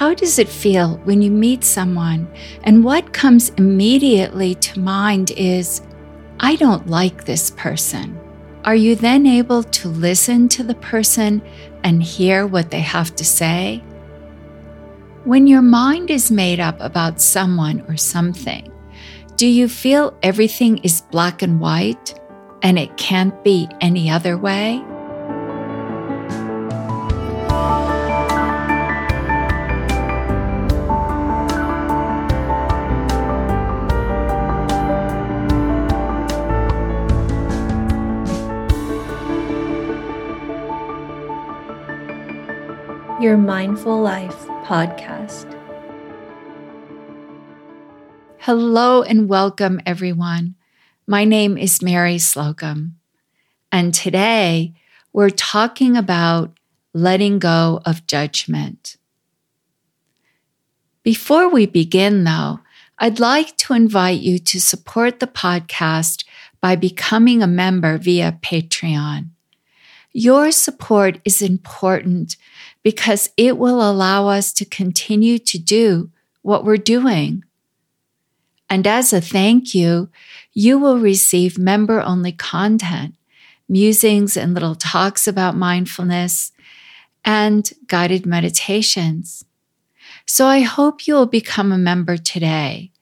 How does it feel when you meet someone and what comes immediately to mind is, I don't like this person? Are you then able to listen to the person and hear what they have to say? When your mind is made up about someone or something, do you feel everything is black and white and it can't be any other way? Your Mindful Life podcast. Hello and welcome, everyone. My name is Mary Slocum, and today we're talking about letting go of judgment. Before we begin, though, I'd like to invite you to support the podcast by becoming a member via Patreon. Your support is important because it will allow us to continue to do what we're doing. And as a thank you, you will receive member only content, musings and little talks about mindfulness, and guided meditations. So I hope you will become a member today.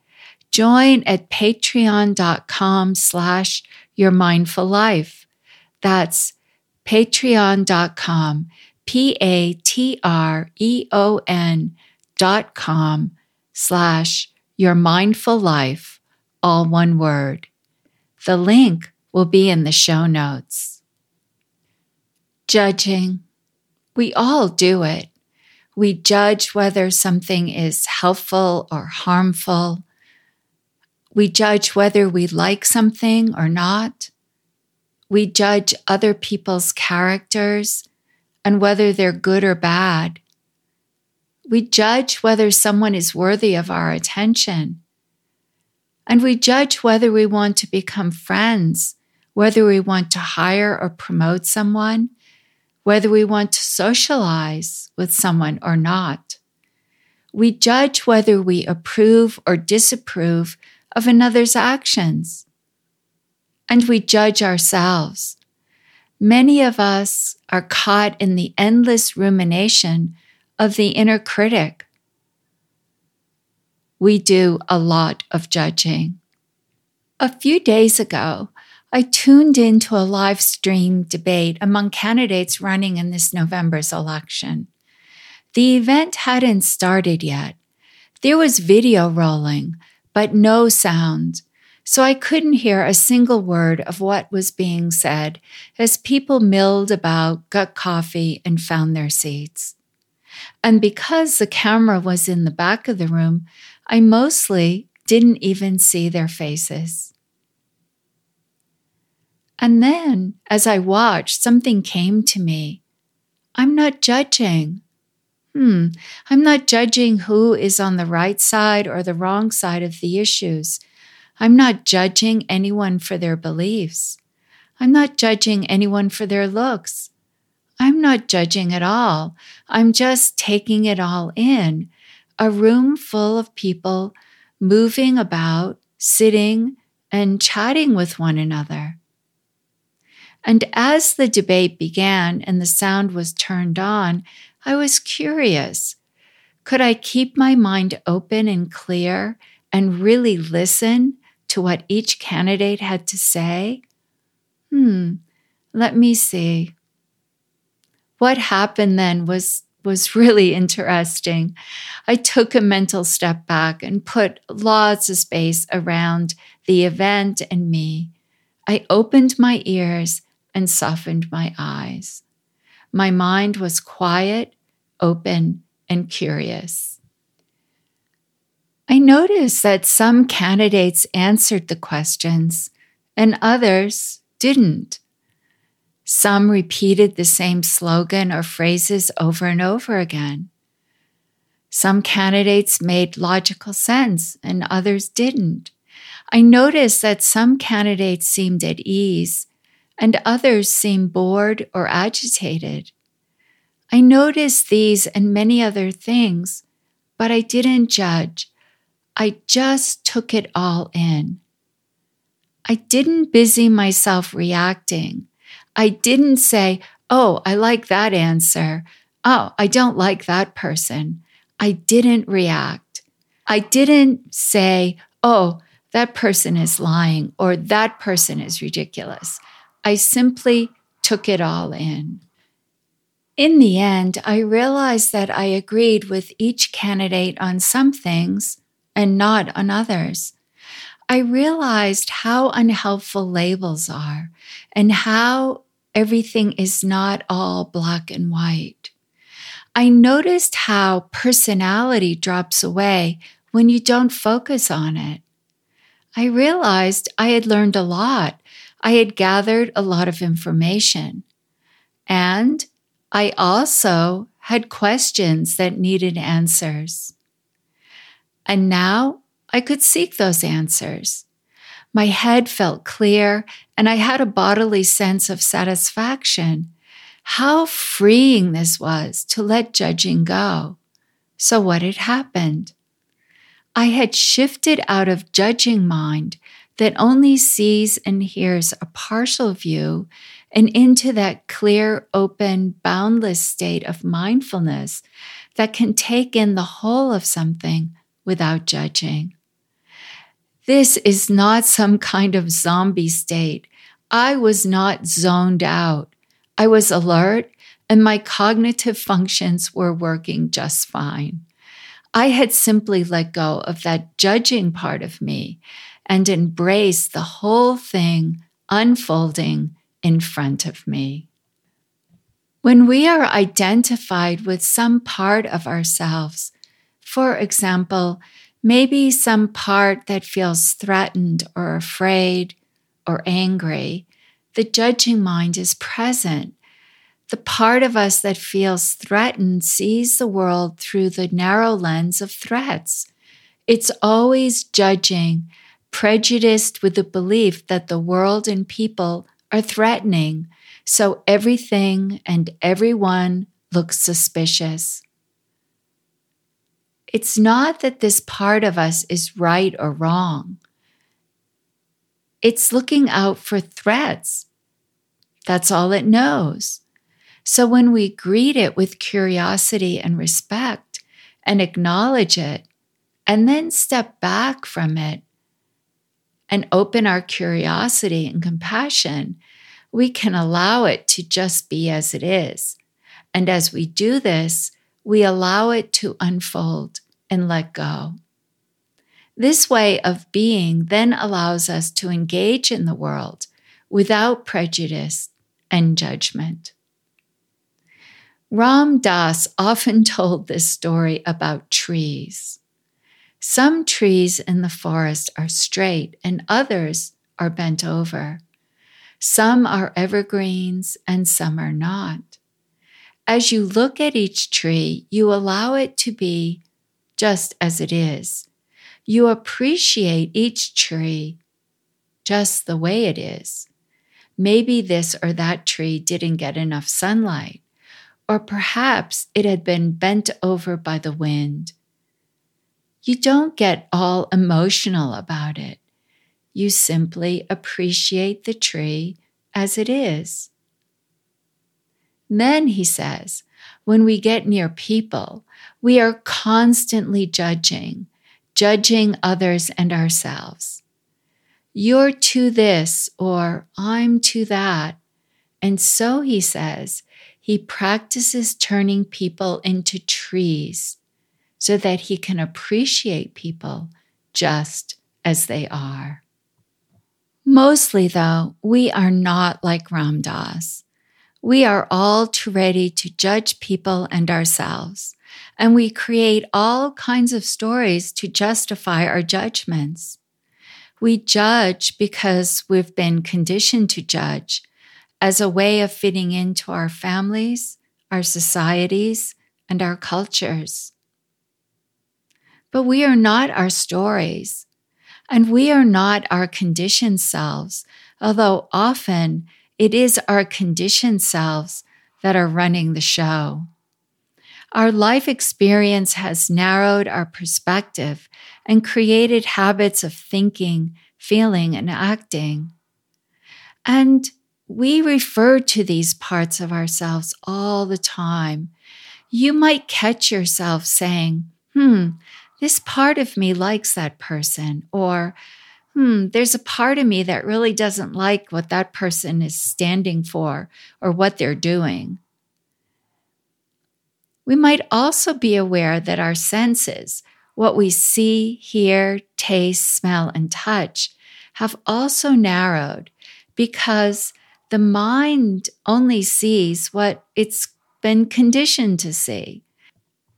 Join at patreon.com slash your mindful life. That's patreon.com, P A T R E O N dot com slash your mindful life, all one word. The link will be in the show notes. Judging. We all do it. We judge whether something is helpful or harmful. We judge whether we like something or not. We judge other people's characters and whether they're good or bad. We judge whether someone is worthy of our attention. And we judge whether we want to become friends, whether we want to hire or promote someone, whether we want to socialize with someone or not. We judge whether we approve or disapprove of another's actions and we judge ourselves. Many of us are caught in the endless rumination of the inner critic. We do a lot of judging. A few days ago, I tuned into a live stream debate among candidates running in this November's election. The event hadn't started yet. There was video rolling, but no sound so I couldn't hear a single word of what was being said as people milled about, got coffee, and found their seats. And because the camera was in the back of the room, I mostly didn't even see their faces. And then, as I watched, something came to me. I'm not judging. Hmm, I'm not judging who is on the right side or the wrong side of the issues. I'm not judging anyone for their beliefs. I'm not judging anyone for their looks. I'm not judging at all. I'm just taking it all in. A room full of people moving about, sitting, and chatting with one another. And as the debate began and the sound was turned on, I was curious. Could I keep my mind open and clear and really listen to what each candidate had to say? Hmm, let me see. What happened then was was really interesting. I took a mental step back and put lots of space around the event and me. I opened my ears and softened my eyes. My mind was quiet, open, and curious. I noticed that some candidates answered the questions and others didn't. Some repeated the same slogan or phrases over and over again. Some candidates made logical sense and others didn't. I noticed that some candidates seemed at ease and others seemed bored or agitated. I noticed these and many other things but I didn't judge. I just took it all in. I didn't busy myself reacting. I didn't say, Oh, I like that answer. Oh, I don't like that person. I didn't react. I didn't say, Oh, that person is lying or that person is ridiculous. I simply took it all in. In the end, I realized that I agreed with each candidate on some things and not on others. I realized how unhelpful labels are and how everything is not all black and white. I noticed how personality drops away when you don't focus on it. I realized I had learned a lot. I had gathered a lot of information. And I also had questions that needed answers. And now I could seek those answers. My head felt clear and I had a bodily sense of satisfaction. How freeing this was to let judging go. So, what had happened? I had shifted out of judging mind that only sees and hears a partial view and into that clear, open, boundless state of mindfulness that can take in the whole of something without judging. This is not some kind of zombie state. I was not zoned out. I was alert and my cognitive functions were working just fine. I had simply let go of that judging part of me and embraced the whole thing unfolding in front of me. When we are identified with some part of ourselves, for example, maybe some part that feels threatened or afraid or angry, the judging mind is present. The part of us that feels threatened sees the world through the narrow lens of threats. It's always judging, prejudiced with the belief that the world and people are threatening, so everything and everyone looks suspicious. It's not that this part of us is right or wrong. It's looking out for threats. That's all it knows. So when we greet it with curiosity and respect and acknowledge it, and then step back from it and open our curiosity and compassion, we can allow it to just be as it is. And as we do this, we allow it to unfold and let go. This way of being then allows us to engage in the world without prejudice and judgment. Ram Dass often told this story about trees. Some trees in the forest are straight and others are bent over. Some are evergreens and some are not. As you look at each tree, you allow it to be just as it is. You appreciate each tree just the way it is. Maybe this or that tree didn't get enough sunlight, or perhaps it had been bent over by the wind. You don't get all emotional about it. You simply appreciate the tree as it is. Then he says, when we get near people, we are constantly judging, judging others and ourselves. You're to this, or I'm to that. And so he says, he practices turning people into trees so that he can appreciate people just as they are. Mostly, though, we are not like Ram Dass. We are all too ready to judge people and ourselves, and we create all kinds of stories to justify our judgments. We judge because we've been conditioned to judge as a way of fitting into our families, our societies, and our cultures. But we are not our stories, and we are not our conditioned selves, although often it is our conditioned selves that are running the show. Our life experience has narrowed our perspective and created habits of thinking, feeling, and acting. And we refer to these parts of ourselves all the time. You might catch yourself saying, hmm, this part of me likes that person, or hmm, there's a part of me that really doesn't like what that person is standing for or what they're doing. We might also be aware that our senses, what we see, hear, taste, smell, and touch, have also narrowed because the mind only sees what it's been conditioned to see.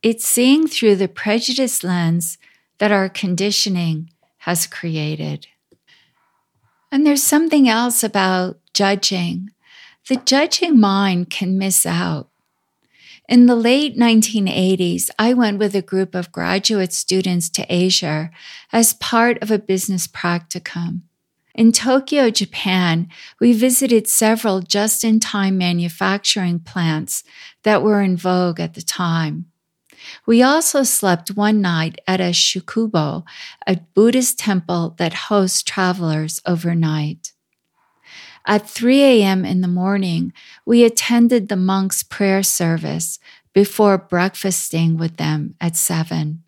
It's seeing through the prejudice lens that our conditioning has created. And there's something else about judging. The judging mind can miss out. In the late 1980s, I went with a group of graduate students to Asia as part of a business practicum. In Tokyo, Japan, we visited several just in time manufacturing plants that were in vogue at the time. We also slept one night at a shukubo, a Buddhist temple that hosts travelers overnight. At 3 a.m. in the morning, we attended the monks' prayer service before breakfasting with them at 7.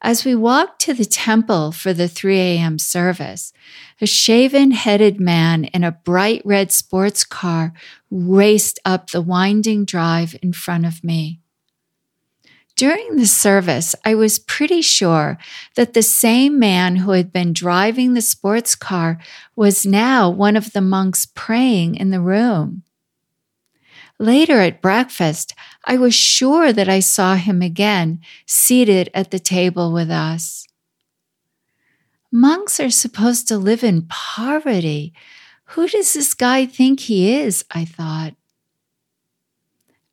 As we walked to the temple for the 3 a.m. service, a shaven headed man in a bright red sports car raced up the winding drive in front of me. During the service, I was pretty sure that the same man who had been driving the sports car was now one of the monks praying in the room. Later at breakfast, I was sure that I saw him again, seated at the table with us. Monks are supposed to live in poverty. Who does this guy think he is? I thought.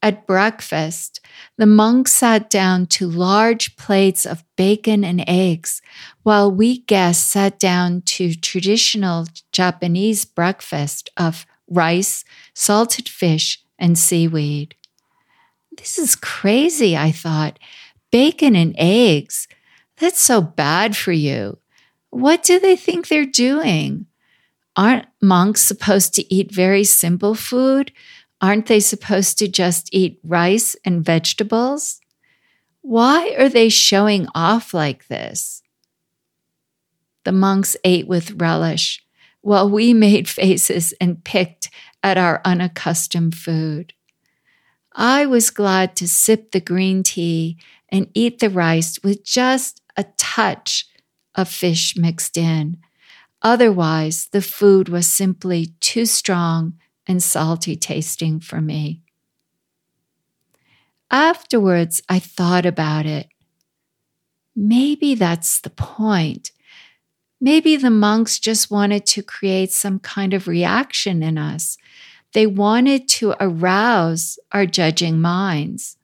At breakfast, the monks sat down to large plates of bacon and eggs, while we guests sat down to traditional Japanese breakfast of rice, salted fish, and seaweed. This is crazy, I thought. Bacon and eggs. That's so bad for you. What do they think they're doing? Aren't monks supposed to eat very simple food? Aren't they supposed to just eat rice and vegetables? Why are they showing off like this? The monks ate with relish while we made faces and picked at our unaccustomed food. I was glad to sip the green tea and eat the rice with just a touch of fish mixed in. Otherwise, the food was simply too strong and salty tasting for me. Afterwards, I thought about it. Maybe that's the point. Maybe the monks just wanted to create some kind of reaction in us. They wanted to arouse our judging minds.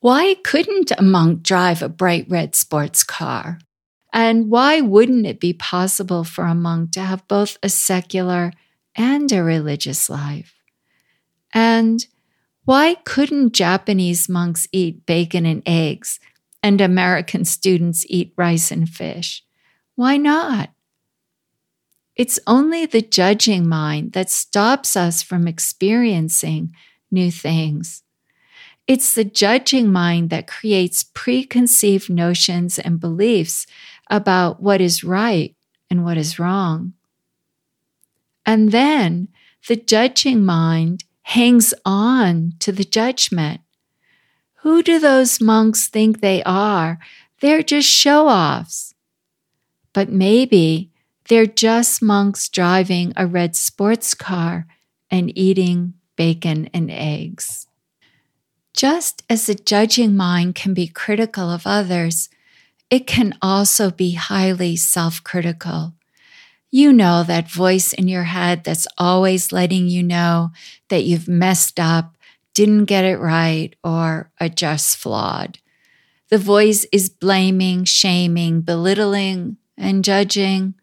Why couldn't a monk drive a bright red sports car? And why wouldn't it be possible for a monk to have both a secular and a religious life? And why couldn't Japanese monks eat bacon and eggs and American students eat rice and fish? Why not? It's only the judging mind that stops us from experiencing new things. It's the judging mind that creates preconceived notions and beliefs about what is right and what is wrong. And then the judging mind hangs on to the judgment. Who do those monks think they are? They're just show offs. But maybe they're just monks driving a red sports car and eating bacon and eggs. Just as the judging mind can be critical of others, it can also be highly self critical. You know that voice in your head that's always letting you know that you've messed up, didn't get it right, or are just flawed. The voice is blaming, shaming, belittling, and judging.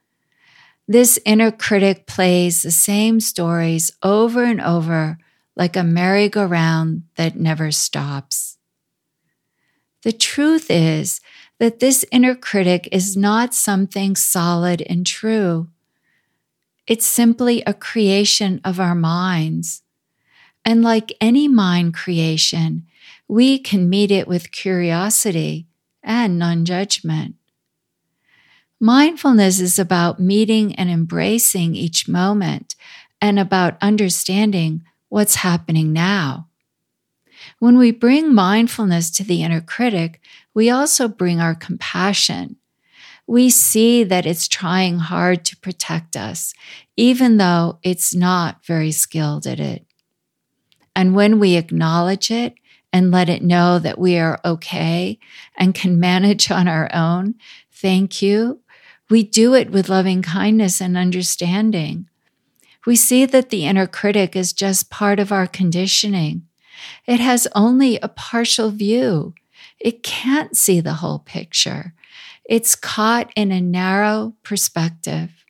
This inner critic plays the same stories over and over, like a merry-go-round that never stops. The truth is that this inner critic is not something solid and true. It's simply a creation of our minds. And like any mind creation, we can meet it with curiosity and non judgment. Mindfulness is about meeting and embracing each moment and about understanding what's happening now. When we bring mindfulness to the inner critic, we also bring our compassion. We see that it's trying hard to protect us, even though it's not very skilled at it. And when we acknowledge it and let it know that we are okay and can manage on our own, thank you, we do it with loving kindness and understanding. We see that the inner critic is just part of our conditioning. It has only a partial view. It can't see the whole picture. It's caught in a narrow perspective.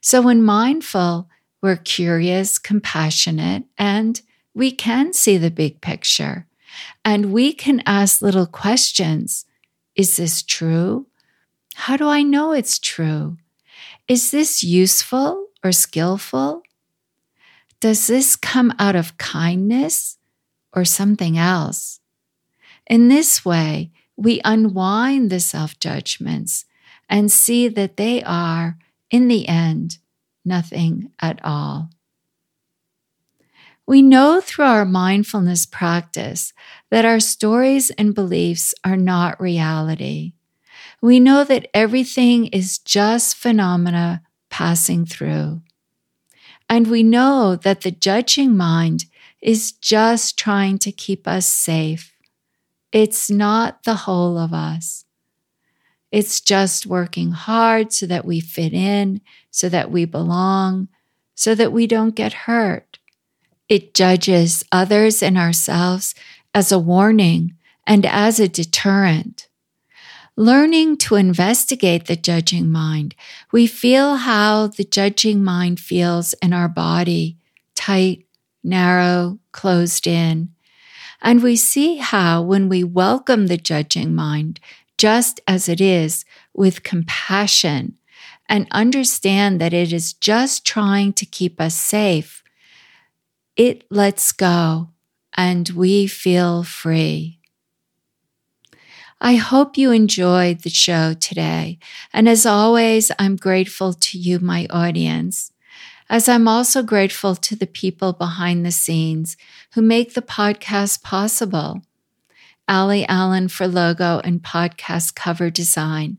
So, when mindful, we're curious, compassionate, and we can see the big picture. And we can ask little questions Is this true? How do I know it's true? Is this useful or skillful? Does this come out of kindness or something else? In this way, we unwind the self judgments and see that they are, in the end, nothing at all. We know through our mindfulness practice that our stories and beliefs are not reality. We know that everything is just phenomena passing through. And we know that the judging mind is just trying to keep us safe. It's not the whole of us. It's just working hard so that we fit in, so that we belong, so that we don't get hurt. It judges others and ourselves as a warning and as a deterrent. Learning to investigate the judging mind, we feel how the judging mind feels in our body tight, narrow, closed in. And we see how, when we welcome the judging mind just as it is with compassion and understand that it is just trying to keep us safe, it lets go and we feel free. I hope you enjoyed the show today. And as always, I'm grateful to you, my audience, as I'm also grateful to the people behind the scenes who make the podcast possible. Ali Allen for logo and podcast cover design.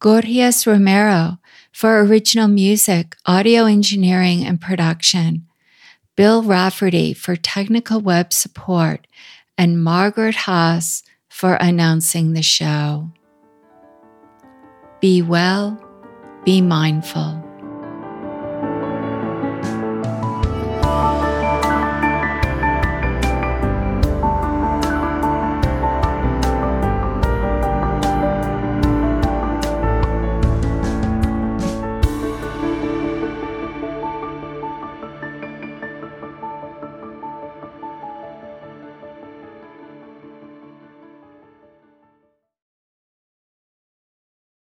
Gorgias Romero for original music, audio engineering, and production. Bill Rafferty for technical web support, and Margaret Haas for announcing the show. Be well, be mindful.